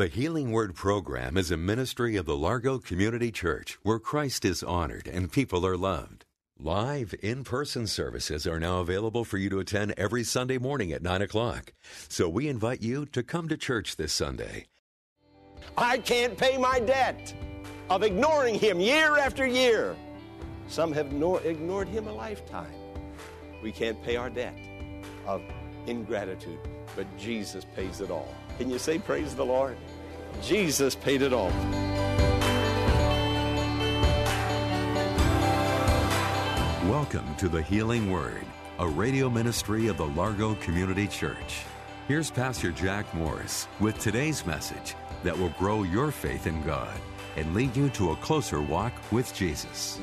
The Healing Word program is a ministry of the Largo Community Church where Christ is honored and people are loved. Live in person services are now available for you to attend every Sunday morning at 9 o'clock. So we invite you to come to church this Sunday. I can't pay my debt of ignoring him year after year. Some have nor- ignored him a lifetime. We can't pay our debt of ingratitude, but Jesus pays it all. Can you say, Praise the Lord? Jesus paid it all. Welcome to the Healing Word, a radio ministry of the Largo Community Church. Here's Pastor Jack Morris with today's message that will grow your faith in God and lead you to a closer walk with Jesus.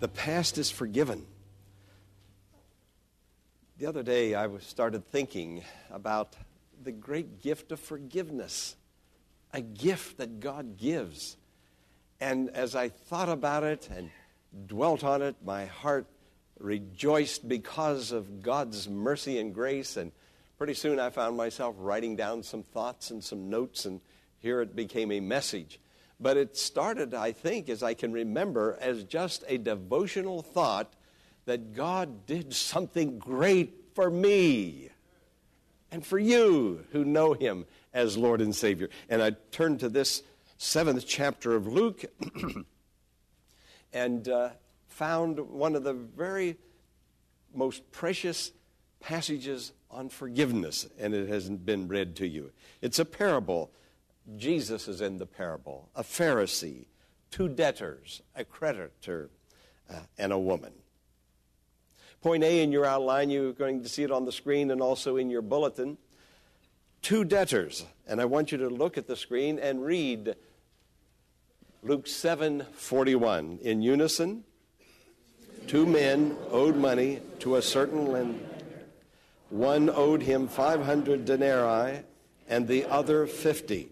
The past is forgiven. The other day, I started thinking about the great gift of forgiveness, a gift that God gives. And as I thought about it and dwelt on it, my heart rejoiced because of God's mercy and grace. And pretty soon I found myself writing down some thoughts and some notes, and here it became a message. But it started, I think, as I can remember, as just a devotional thought that God did something great for me and for you who know Him as Lord and Savior. And I turned to this seventh chapter of Luke and uh, found one of the very most precious passages on forgiveness, and it has been read to you. It's a parable. Jesus is in the parable a Pharisee, two debtors, a creditor, uh, and a woman. Point A in your outline, you're going to see it on the screen and also in your bulletin. Two debtors. And I want you to look at the screen and read Luke 7 41. In unison, two men owed money to a certain lender. One owed him 500 denarii and the other 50.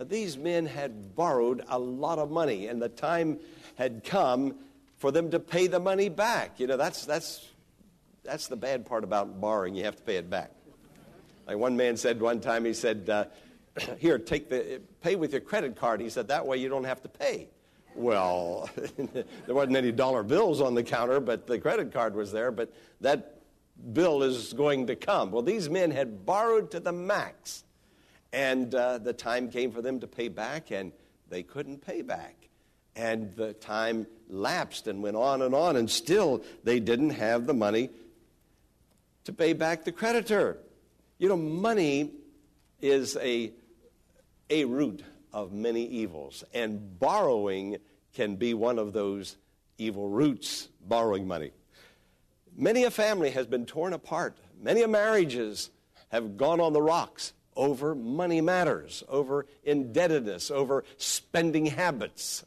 Now, these men had borrowed a lot of money, and the time had come for them to pay the money back. You know, that's, that's that's the bad part about borrowing. You have to pay it back. Like one man said one time, he said, uh, Here, take the, pay with your credit card. He said, That way you don't have to pay. Well, there wasn't any dollar bills on the counter, but the credit card was there, but that bill is going to come. Well, these men had borrowed to the max, and uh, the time came for them to pay back, and they couldn't pay back. And the time lapsed and went on and on, and still they didn't have the money to pay back the creditor. You know, money is a, a root of many evils, and borrowing can be one of those evil roots, borrowing money. Many a family has been torn apart. Many a marriages have gone on the rocks over money matters, over indebtedness, over spending habits.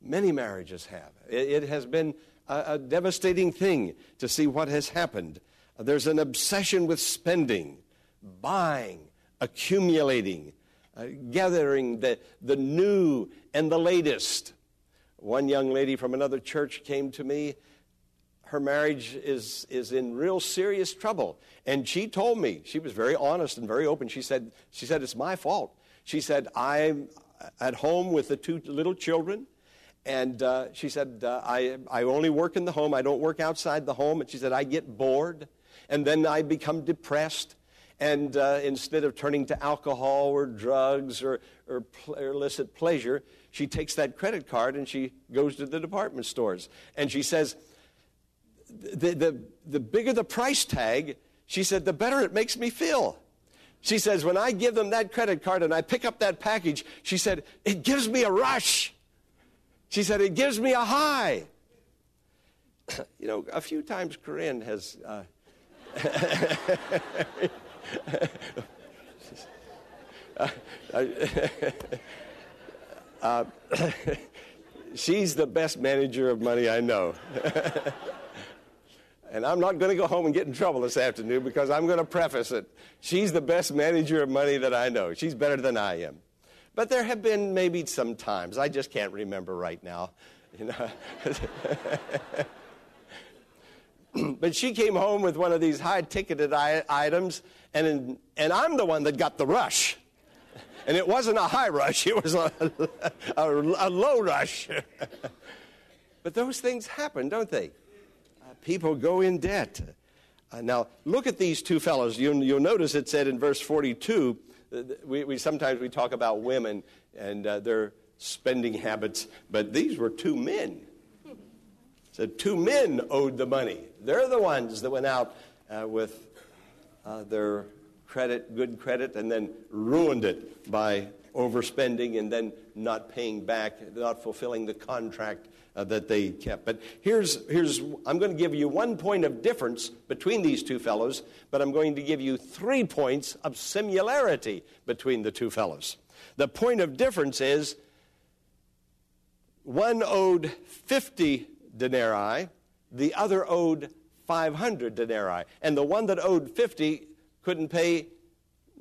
Many marriages have. It, has been a devastating thing to see what has happened there's an obsession with spending, buying, accumulating, uh, gathering the, the new and the latest. One young lady from another church came to me. Her marriage is, is in real serious trouble. And she told me, she was very honest and very open. She said, she said It's my fault. She said, I'm at home with the two little children. And uh, she said, uh, I, I only work in the home. I don't work outside the home. And she said, I get bored and then I become depressed. And uh, instead of turning to alcohol or drugs or, or, pl- illicit pleasure, she takes that credit card and she goes to the department stores. And she says, the, the, the bigger the price tag, she said, the better it makes me feel. She says, when I give them that credit card and I pick up that package, she said, it gives me a rush. She said, it gives me a high. you know, a few times Corinne has uh, uh, she's the best manager of money I know. and I'm not going to go home and get in trouble this afternoon because I'm going to preface it. She's the best manager of money that I know. She's better than I am. But there have been maybe some times, I just can't remember right now. You know? but she came home with one of these high ticketed items, and, in, and I'm the one that got the rush. And it wasn't a high rush, it was a, a, a low rush. but those things happen, don't they? Uh, people go in debt. Uh, now, look at these two fellows. You, will notice it said in verse 42, uh, we, we, sometimes we talk about women and uh, their spending habits, but these were two men. So two men owed the money. They're the ones that went out uh, with uh, their credit, good credit, and then ruined it by overspending and then not paying back, not fulfilling the contract uh, that they kept. But here's, here's, I'm going to give you one point of difference between these two fellows, but I'm going to give you three points of similarity between the two fellows. The point of difference is one owed 50 denarii, the other owed 500 denarii. And the one that owed 50 couldn't pay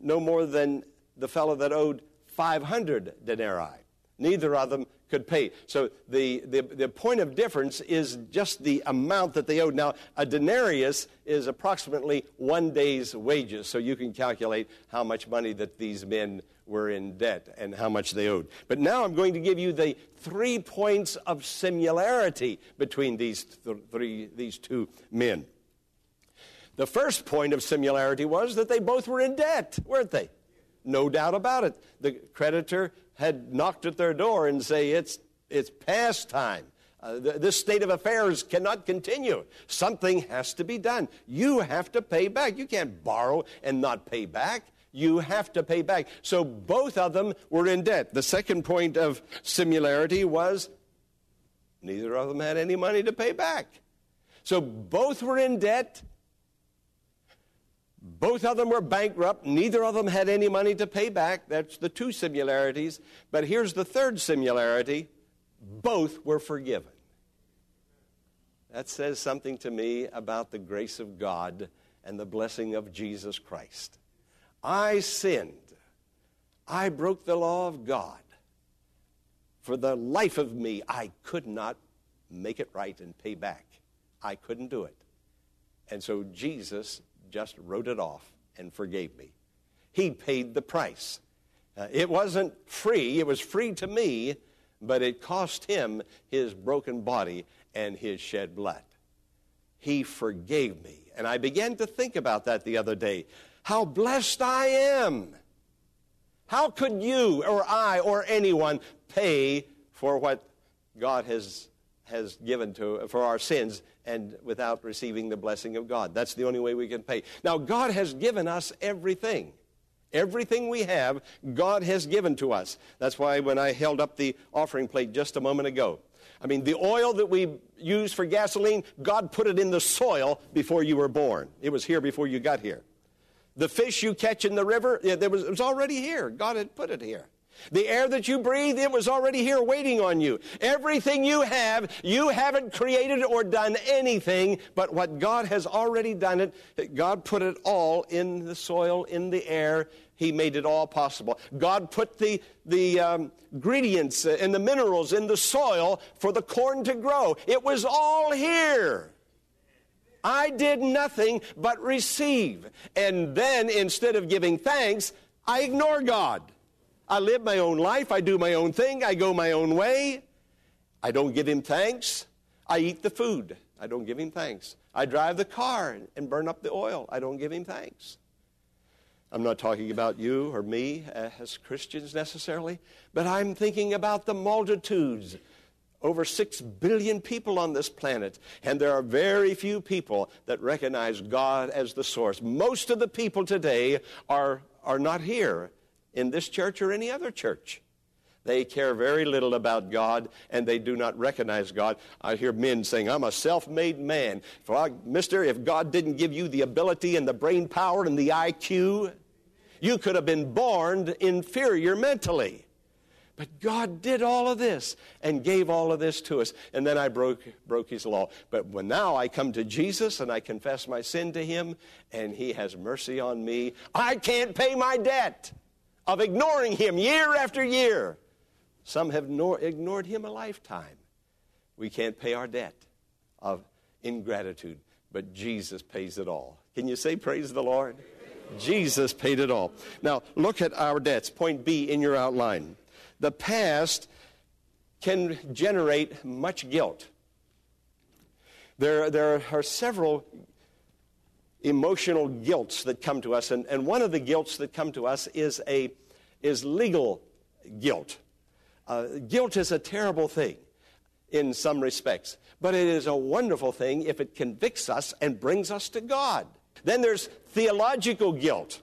no more than the fellow that owed 500 denarii. Neither of them could pay. So the, the, the point of difference is just the amount that they owed. Now, a denarius is approximately one day's wages, so you can calculate how much money that these men were in debt and how much they owed. But now I'm going to give you the three points of similarity between these, th- three, these two men. The first point of similarity was that they both were in debt, weren't they? No doubt about it. The creditor had knocked at their door and say, it's, it's past time. Uh, th- this state of affairs cannot continue. Something has to be done. You have to pay back. You can't borrow and not pay back. You have to pay back. So both of them were in debt. The second point of similarity was neither of them had any money to pay back. So both were in debt. Both of them were bankrupt. Neither of them had any money to pay back. That's the two similarities. But here's the third similarity both were forgiven. That says something to me about the grace of God and the blessing of Jesus Christ. I sinned. I broke the law of God. For the life of me, I could not make it right and pay back. I couldn't do it. And so Jesus just wrote it off and forgave me. He paid the price. Uh, it wasn't free, it was free to me, but it cost him his broken body and his shed blood. He forgave me. And I began to think about that the other day. How blessed I am. How could you or I or anyone pay for what God has, has given to for our sins and without receiving the blessing of God? That's the only way we can pay. Now, God has given us everything. Everything we have, God has given to us. That's why when I held up the offering plate just a moment ago, I mean, the oil that we use for gasoline, God put it in the soil before you were born. It was here before you got here. The fish you catch in the river, it was, it was already here. God had put it here. The air that you breathe, it was already here waiting on you. Everything you have, you haven't created or done anything, but what God has already done it, God put it all in the soil, in the air. He made it all possible. God put the, the um, ingredients and the minerals in the soil for the corn to grow. It was all here. I did nothing but receive. And then instead of giving thanks, I ignore God. I live my own life. I do my own thing. I go my own way. I don't give Him thanks. I eat the food. I don't give Him thanks. I drive the car and burn up the oil. I don't give Him thanks. I'm not talking about you or me uh, as Christians necessarily, but I'm thinking about the multitudes over 6 billion people on this planet, and there are very few people that recognize God as the source. Most of the people today are, are not here in this church or any other church. They care very little about God and they do not recognize God. I hear men saying, I'm a self made man. I, mister, if God didn't give you the ability and the brain power and the IQ, You could have been born inferior mentally. But God did all of this and gave all of this to us. And then I broke, broke his law. But when now I come to Jesus and I confess my sin to him and he has mercy on me, I can't pay my debt of ignoring him year after year. Some have nor- ignored him a lifetime. We can't pay our debt of ingratitude, but Jesus pays it all. Can you say, Praise the Lord? Jesus paid it all. Now, look at our debts. Point B in your outline. The past can generate much guilt. There, there are several emotional guilts that come to us, and, and one of the guilts that come to us is, a, is legal guilt. Uh, guilt is a terrible thing in some respects, but it is a wonderful thing if it convicts us and brings us to God. Then there's theological guilt.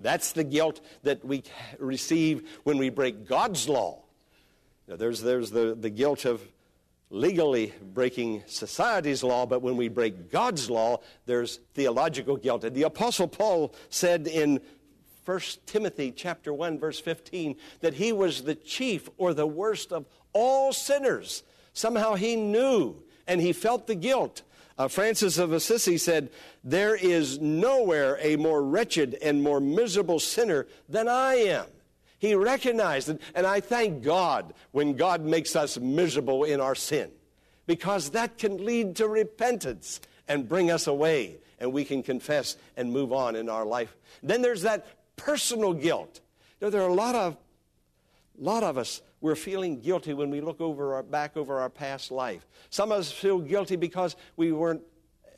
That's the guilt that we receive when we break God's law. Now, there's, there's the, the guilt of legally breaking society's law, but when we break God's law, there's theological guilt. And the Apostle Paul said in 1 Timothy chapter 1 verse 15 that he was the chief or the worst of all sinners. Somehow he knew and he felt the guilt. Uh, Francis of Assisi said, There is nowhere a more wretched and more miserable sinner than I am. He recognized it, and I thank God when God makes us miserable in our sin, because that can lead to repentance and bring us away, and we can confess and move on in our life. Then there's that personal guilt. You know, there are a lot of, lot of us we're feeling guilty when we look over our, back over our past life. Some of us feel guilty because we weren't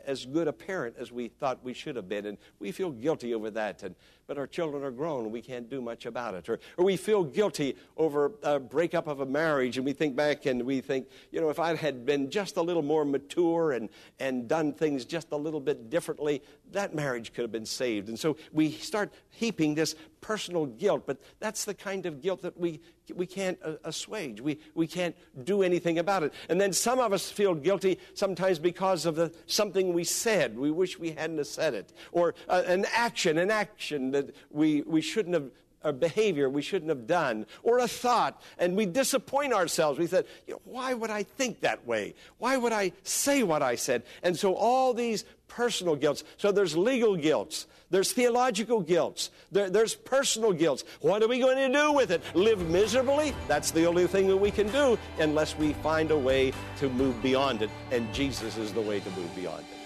as good a parent as we thought we should have been, and we feel guilty over that. And, but our children are grown, and we can't do much about it. Or, or we feel guilty over a breakup of a marriage, and we think back and we think, you know, if I had been just a little more mature and, and done things just a little bit differently, that marriage could have been saved. And so we start heaping this personal guilt, but that's the kind of guilt that we, we can't uh, assuage. We, we can't do anything about it. And then some of us feel guilty sometimes because of the, something we said. We wish we hadn't said it. Or uh, an action, an action that we, we shouldn't have a behavior we shouldn't have done, or a thought, and we disappoint ourselves. We said, you know, why would I think that way? Why would I say what I said? And so all these personal guilts. So there's legal guilts. There's theological guilts. There, there's personal guilts. What are we going to do with it? Live miserably? That's the only thing that we can do unless we find a way to move beyond it. And Jesus is the way to move beyond it.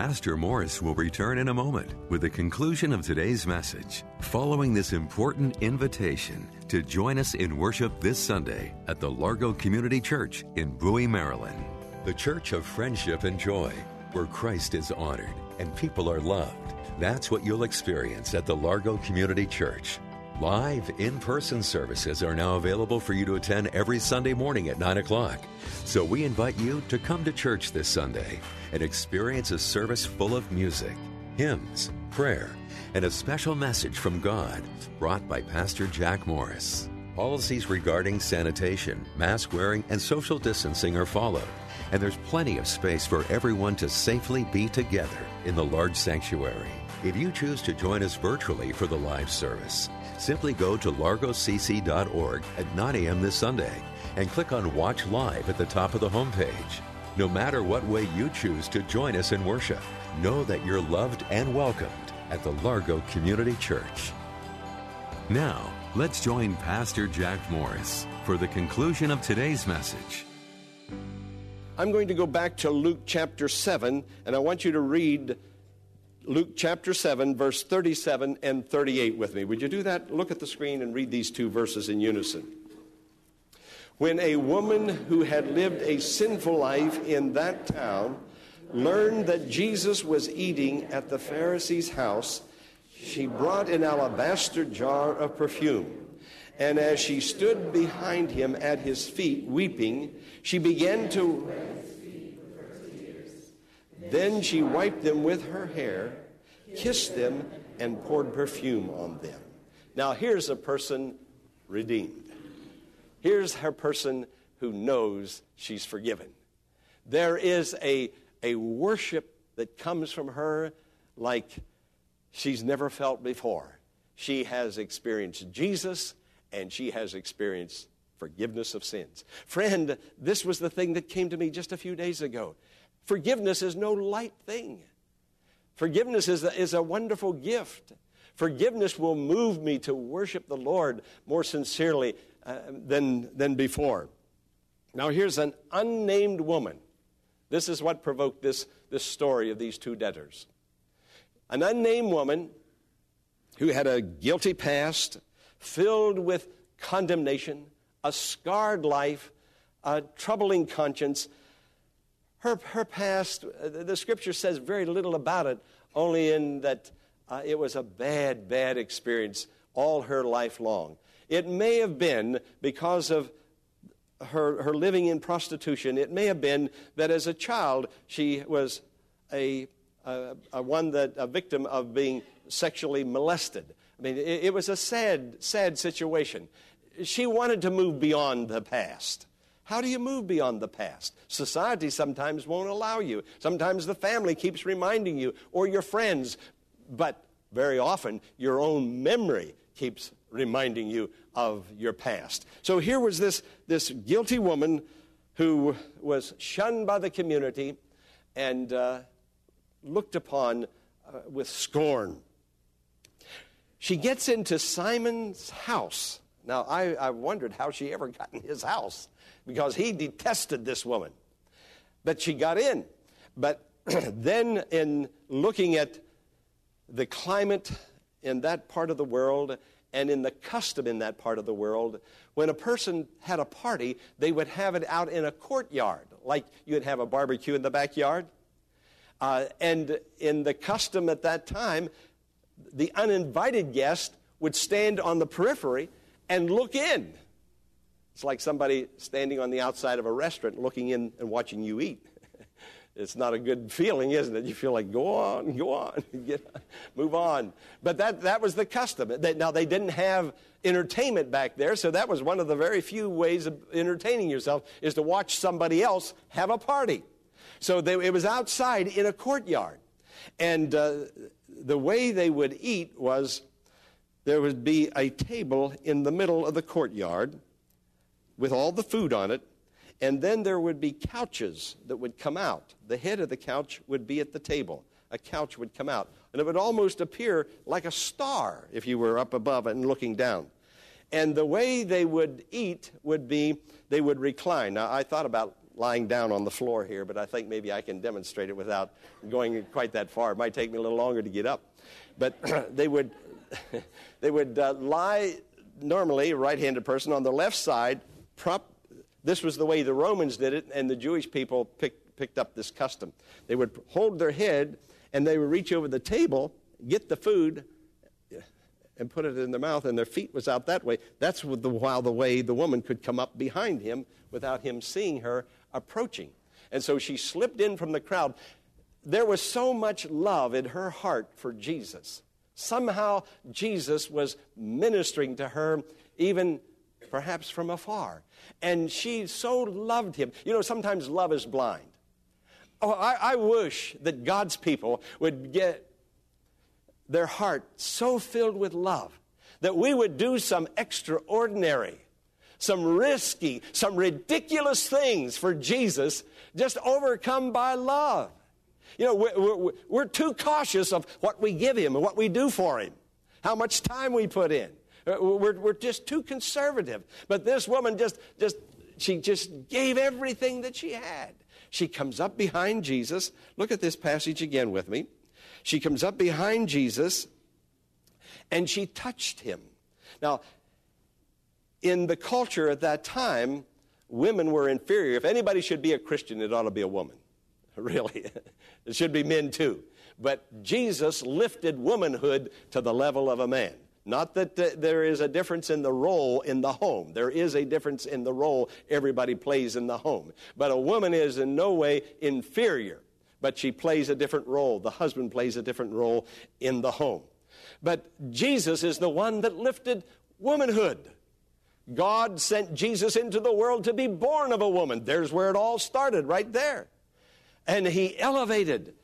Pastor Morris will return in a moment with the conclusion of today's message, following this important invitation to join us in worship this Sunday at the Largo Community Church in Bowie, Maryland. The Church of Friendship and Joy, where Christ is honored and people are loved. That's what you'll experience at the Largo Community Church. Live in person services are now available for you to attend every Sunday morning at 9 o'clock. So we invite you to come to church this Sunday and experience a service full of music, hymns, prayer, and a special message from God brought by Pastor Jack Morris. Policies regarding sanitation, mask wearing, and social distancing are followed, and there's plenty of space for everyone to safely be together in the large sanctuary. If you choose to join us virtually for the live service, simply go to largocc.org at 9 a.m. this Sunday and click on Watch Live at the top of the homepage. No matter what way you choose to join us in worship, know that you're loved and welcomed at the Largo Community Church. Now, let's join Pastor Jack Morris for the conclusion of today's message. I'm going to go back to Luke chapter 7, and I want you to read Luke chapter 7, verse 37 and 38 with me. Would you do that? Look at the screen and read these two verses in unison. When a woman who had lived a sinful life in that town learned that Jesus was eating at the Pharisee's house, she brought an alabaster jar of perfume. And as she stood behind him at his feet, weeping, she began to. Then she wiped them with her hair, kissed them, and poured perfume on them. Now, here's a person redeemed. Here's her person who knows she's forgiven. There is a, a worship that comes from her like she's never felt before. She has experienced Jesus and she has experienced forgiveness of sins. Friend, this was the thing that came to me just a few days ago. Forgiveness is no light thing. Forgiveness is a, is a wonderful gift. Forgiveness will move me to worship the Lord more sincerely uh, than, than before. Now, here's an unnamed woman. This is what provoked this, this story of these two debtors. An unnamed woman who had a guilty past, filled with condemnation, a scarred life, a troubling conscience. Her, her past, uh, the scripture says very little about it, only in that uh, it was a bad, bad experience all her life long. It may have been because of her, her living in prostitution. It may have been that as a child she was a, a, a one that a victim of being sexually molested. I mean, it, it was a sad, sad situation. She wanted to move beyond the past. How do you move beyond the past? Society sometimes won't allow you. Sometimes the family keeps reminding you, or your friends, but very often your own memory keeps reminding you of your past. So here was this, this guilty woman who was shunned by the community and uh, looked upon uh, with scorn. She gets into Simon's house. Now, I, I wondered how she ever got in his house because he detested this woman. But she got in. But then, in looking at the climate in that part of the world and in the custom in that part of the world, when a person had a party, they would have it out in a courtyard, like you'd have a barbecue in the backyard. Uh, and in the custom at that time, the uninvited guest would stand on the periphery and look in. It's like somebody standing on the outside of a restaurant looking in and watching you eat it's not a good feeling, isn't it? You feel like, go on, go on, get, move on. But that, that was the custom. Now, they didn't have entertainment back there, so that was one of the very few ways of entertaining yourself, is to watch somebody else have a party. So they, it was outside in a courtyard. And uh, the way they would eat was there would be a table in the middle of the courtyard with all the food on it, and then there would be couches that would come out. The head of the couch would be at the table. A couch would come out. And it would almost appear like a star if you were up above it and looking down. And the way they would eat would be they would recline. Now, I thought about lying down on the floor here, but I think maybe I can demonstrate it without going quite that far. It might take me a little longer to get up. But they would, they would uh, lie normally, right handed person, on the left side, prop, this was the way the Romans did it, and the Jewish people picked, picked up this custom. They would hold their head and they would reach over the table, get the food, and put it in their mouth, and their feet was out that way. That's the, while the way the woman could come up behind him without him seeing her approaching. And so she slipped in from the crowd. There was so much love in her heart for Jesus. Somehow Jesus was ministering to her even perhaps from afar. And she so loved him. You know, sometimes love is blind. Oh, I, I wish that God's people would get their heart so filled with love that we would do some extraordinary, some risky, some ridiculous things for Jesus, just overcome by love. You know, we're, we're, we're, too cautious of what we give Him and what we do for Him, how much time we put in. Uh, we're, we're just too conservative. But this woman just, just, she just gave everything that she had. She comes up behind Jesus. Look at this passage again with me. She comes up behind Jesus and she touched him. Now, in the culture at that time, women were inferior. If anybody should be a Christian, it ought to be a woman. Really. it should be men too. But Jesus lifted womanhood to the level of a man. Not that there is a difference in the role in the home. There is a difference in the role everybody plays in the home. But a woman is in no way inferior, but she plays a different role. The husband plays a different role in the home. But Jesus is the one that lifted womanhood. God sent Jesus into the world to be born of a woman. There's where it all started, right there. And he elevated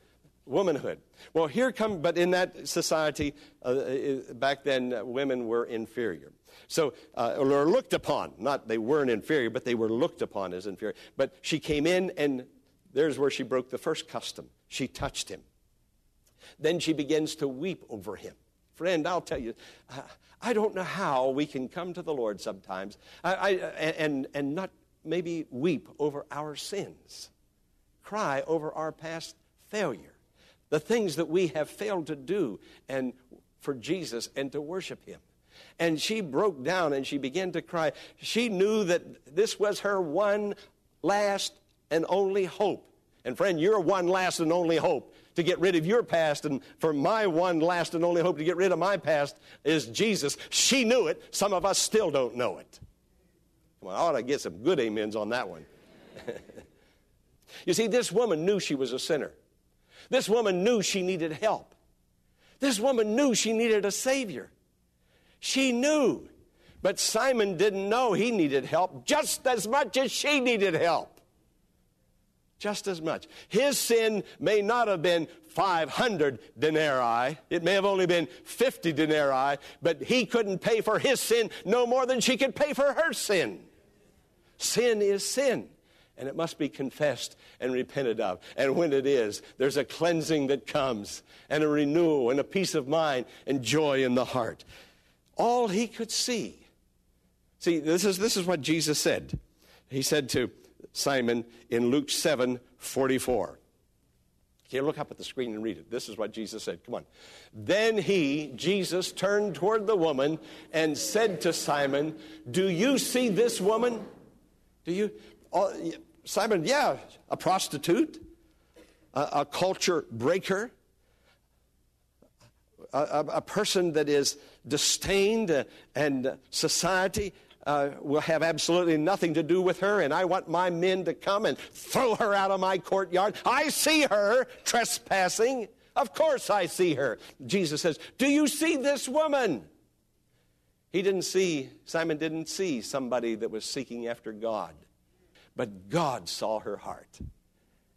womanhood. Well, here come, but in that society, uh, uh back then, uh, women were inferior. So, uh, or looked upon. Not they weren't inferior, but they were looked upon as inferior. But she came in, and there's where she broke the first custom. She touched him. Then she begins to weep over him. Friend, I'll tell you, I don't know how we can come to the Lord sometimes I, I, and, and not maybe weep over our sins, cry over our past failure, the things that we have failed to do and for Jesus and to worship Him. And she broke down and she began to cry. She knew that this was her one last and only hope. And friend, your one last and only hope to get rid of your past, and for my one last and only hope to get rid of my past is Jesus. She knew it. Some of us still don't know it. Well, I ought to get some good amens on that one. you see, this woman knew she was a sinner. This woman knew she needed help. This woman knew she needed a Savior. She knew. But Simon didn't know he needed help just as much as she needed help just as much. His sin may not have been 500 denarii. It may have only been 50 denarii, but he couldn't pay for his sin no more than she could pay for her sin. Sin is sin, and it must be confessed and repented of. And when it is, there's a cleansing that comes, and a renewal, and a peace of mind, and joy in the heart. All he could see. See, this is, this is what Jesus said. He said to Simon in Luke 7 44. Okay, look up at the screen and read it. This is what Jesus said. Come on. Then he, Jesus, turned toward the woman and said to Simon, Do you see this woman? Do you? Uh, Simon, yeah, a prostitute, a, a culture breaker, a, a, a, person that is disdained and society uh, will have absolutely nothing to do with her, and I want my men to come and throw her out of my courtyard. I see her trespassing. Of course, I see her. Jesus says, Do you see this woman? He didn't see, Simon didn't see somebody that was seeking after God, but God saw her heart,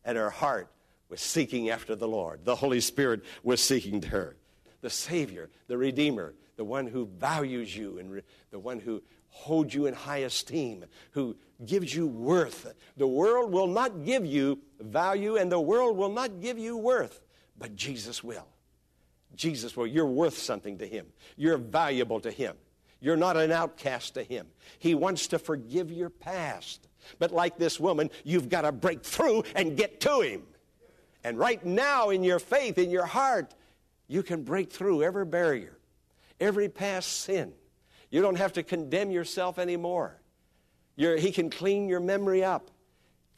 and her heart was seeking after the Lord. The Holy Spirit was seeking her. The Savior, the Redeemer, the one who values you and re- the one who holds you in high esteem, who gives you worth. The world will not give you value and the world will not give you worth, but Jesus will. Jesus will. You're worth something to Him, you're valuable to Him. You're not an outcast to Him. He wants to forgive your past. But like this woman, you've got to break through and get to Him. And right now, in your faith, in your heart, you can break through every barrier, every past sin, you don't have to condemn yourself anymore. You're, he can clean your memory up,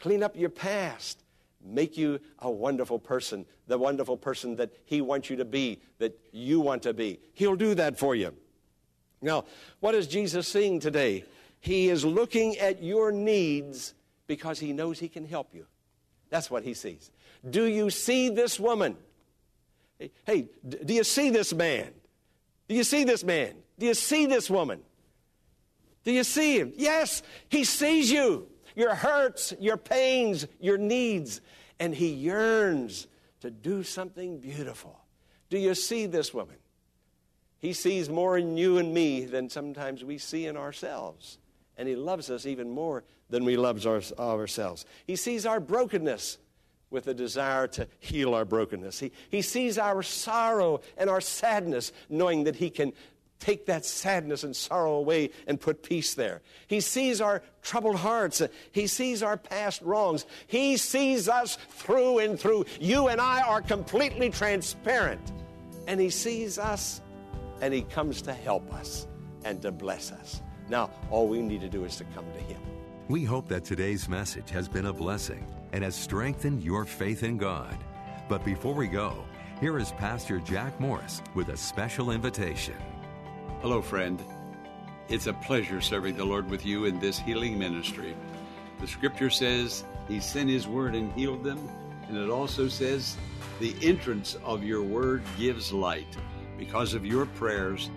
clean up your past, make you a wonderful person, the wonderful person that He wants you to be, that you want to be. He'll do that for you. Now, what is Jesus seeing today? He is looking at your needs because He knows He can help you. That's what He sees. Do you see this woman? Hey, do you see this man? Do you see this man? Do you see this woman? Do you see him? Yes, he sees you, your hurts, your pains, your needs, and he yearns to do something beautiful. Do you see this woman? He sees more in you and me than sometimes we see in ourselves. And he loves us even more than we love our, ourselves. He sees our brokenness with a desire to heal our brokenness. He, he sees our sorrow and our sadness, knowing that he can take that sadness and sorrow away and put peace there. He sees our troubled hearts. He sees our past wrongs. He sees us through and through. You and I are completely transparent. And He sees us and He comes to help us and to bless us. Now, all we need to do is to come to Him. We hope that today's message has been a blessing and has strengthened your faith in God. But before we go, here is Pastor Jack Morris with a special invitation. Hello, friend. It's a pleasure serving the Lord with you in this healing ministry. The scripture says He sent His word and healed them, and it also says the entrance of your word gives light. Because of your prayers,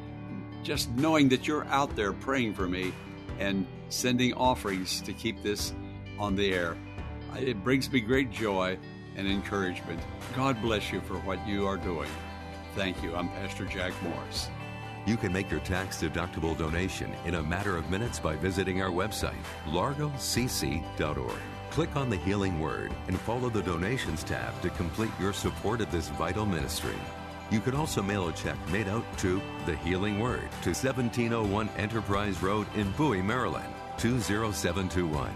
just knowing that you're out there praying for me and sending offerings to keep this on the air, it brings me great joy and encouragement. God bless you for what you are doing. Thank you. I'm Pastor Jack Morris. You can make your tax deductible donation in a matter of minutes by visiting our website, largocc.org. Click on the Healing Word and follow the Donations tab to complete your support of this vital ministry. You can also mail a check made out to The Healing Word to 1701 Enterprise Road in Bowie, Maryland, 20721.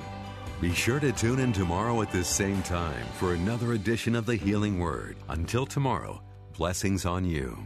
Be sure to tune in tomorrow at this same time for another edition of The Healing Word. Until tomorrow, blessings on you.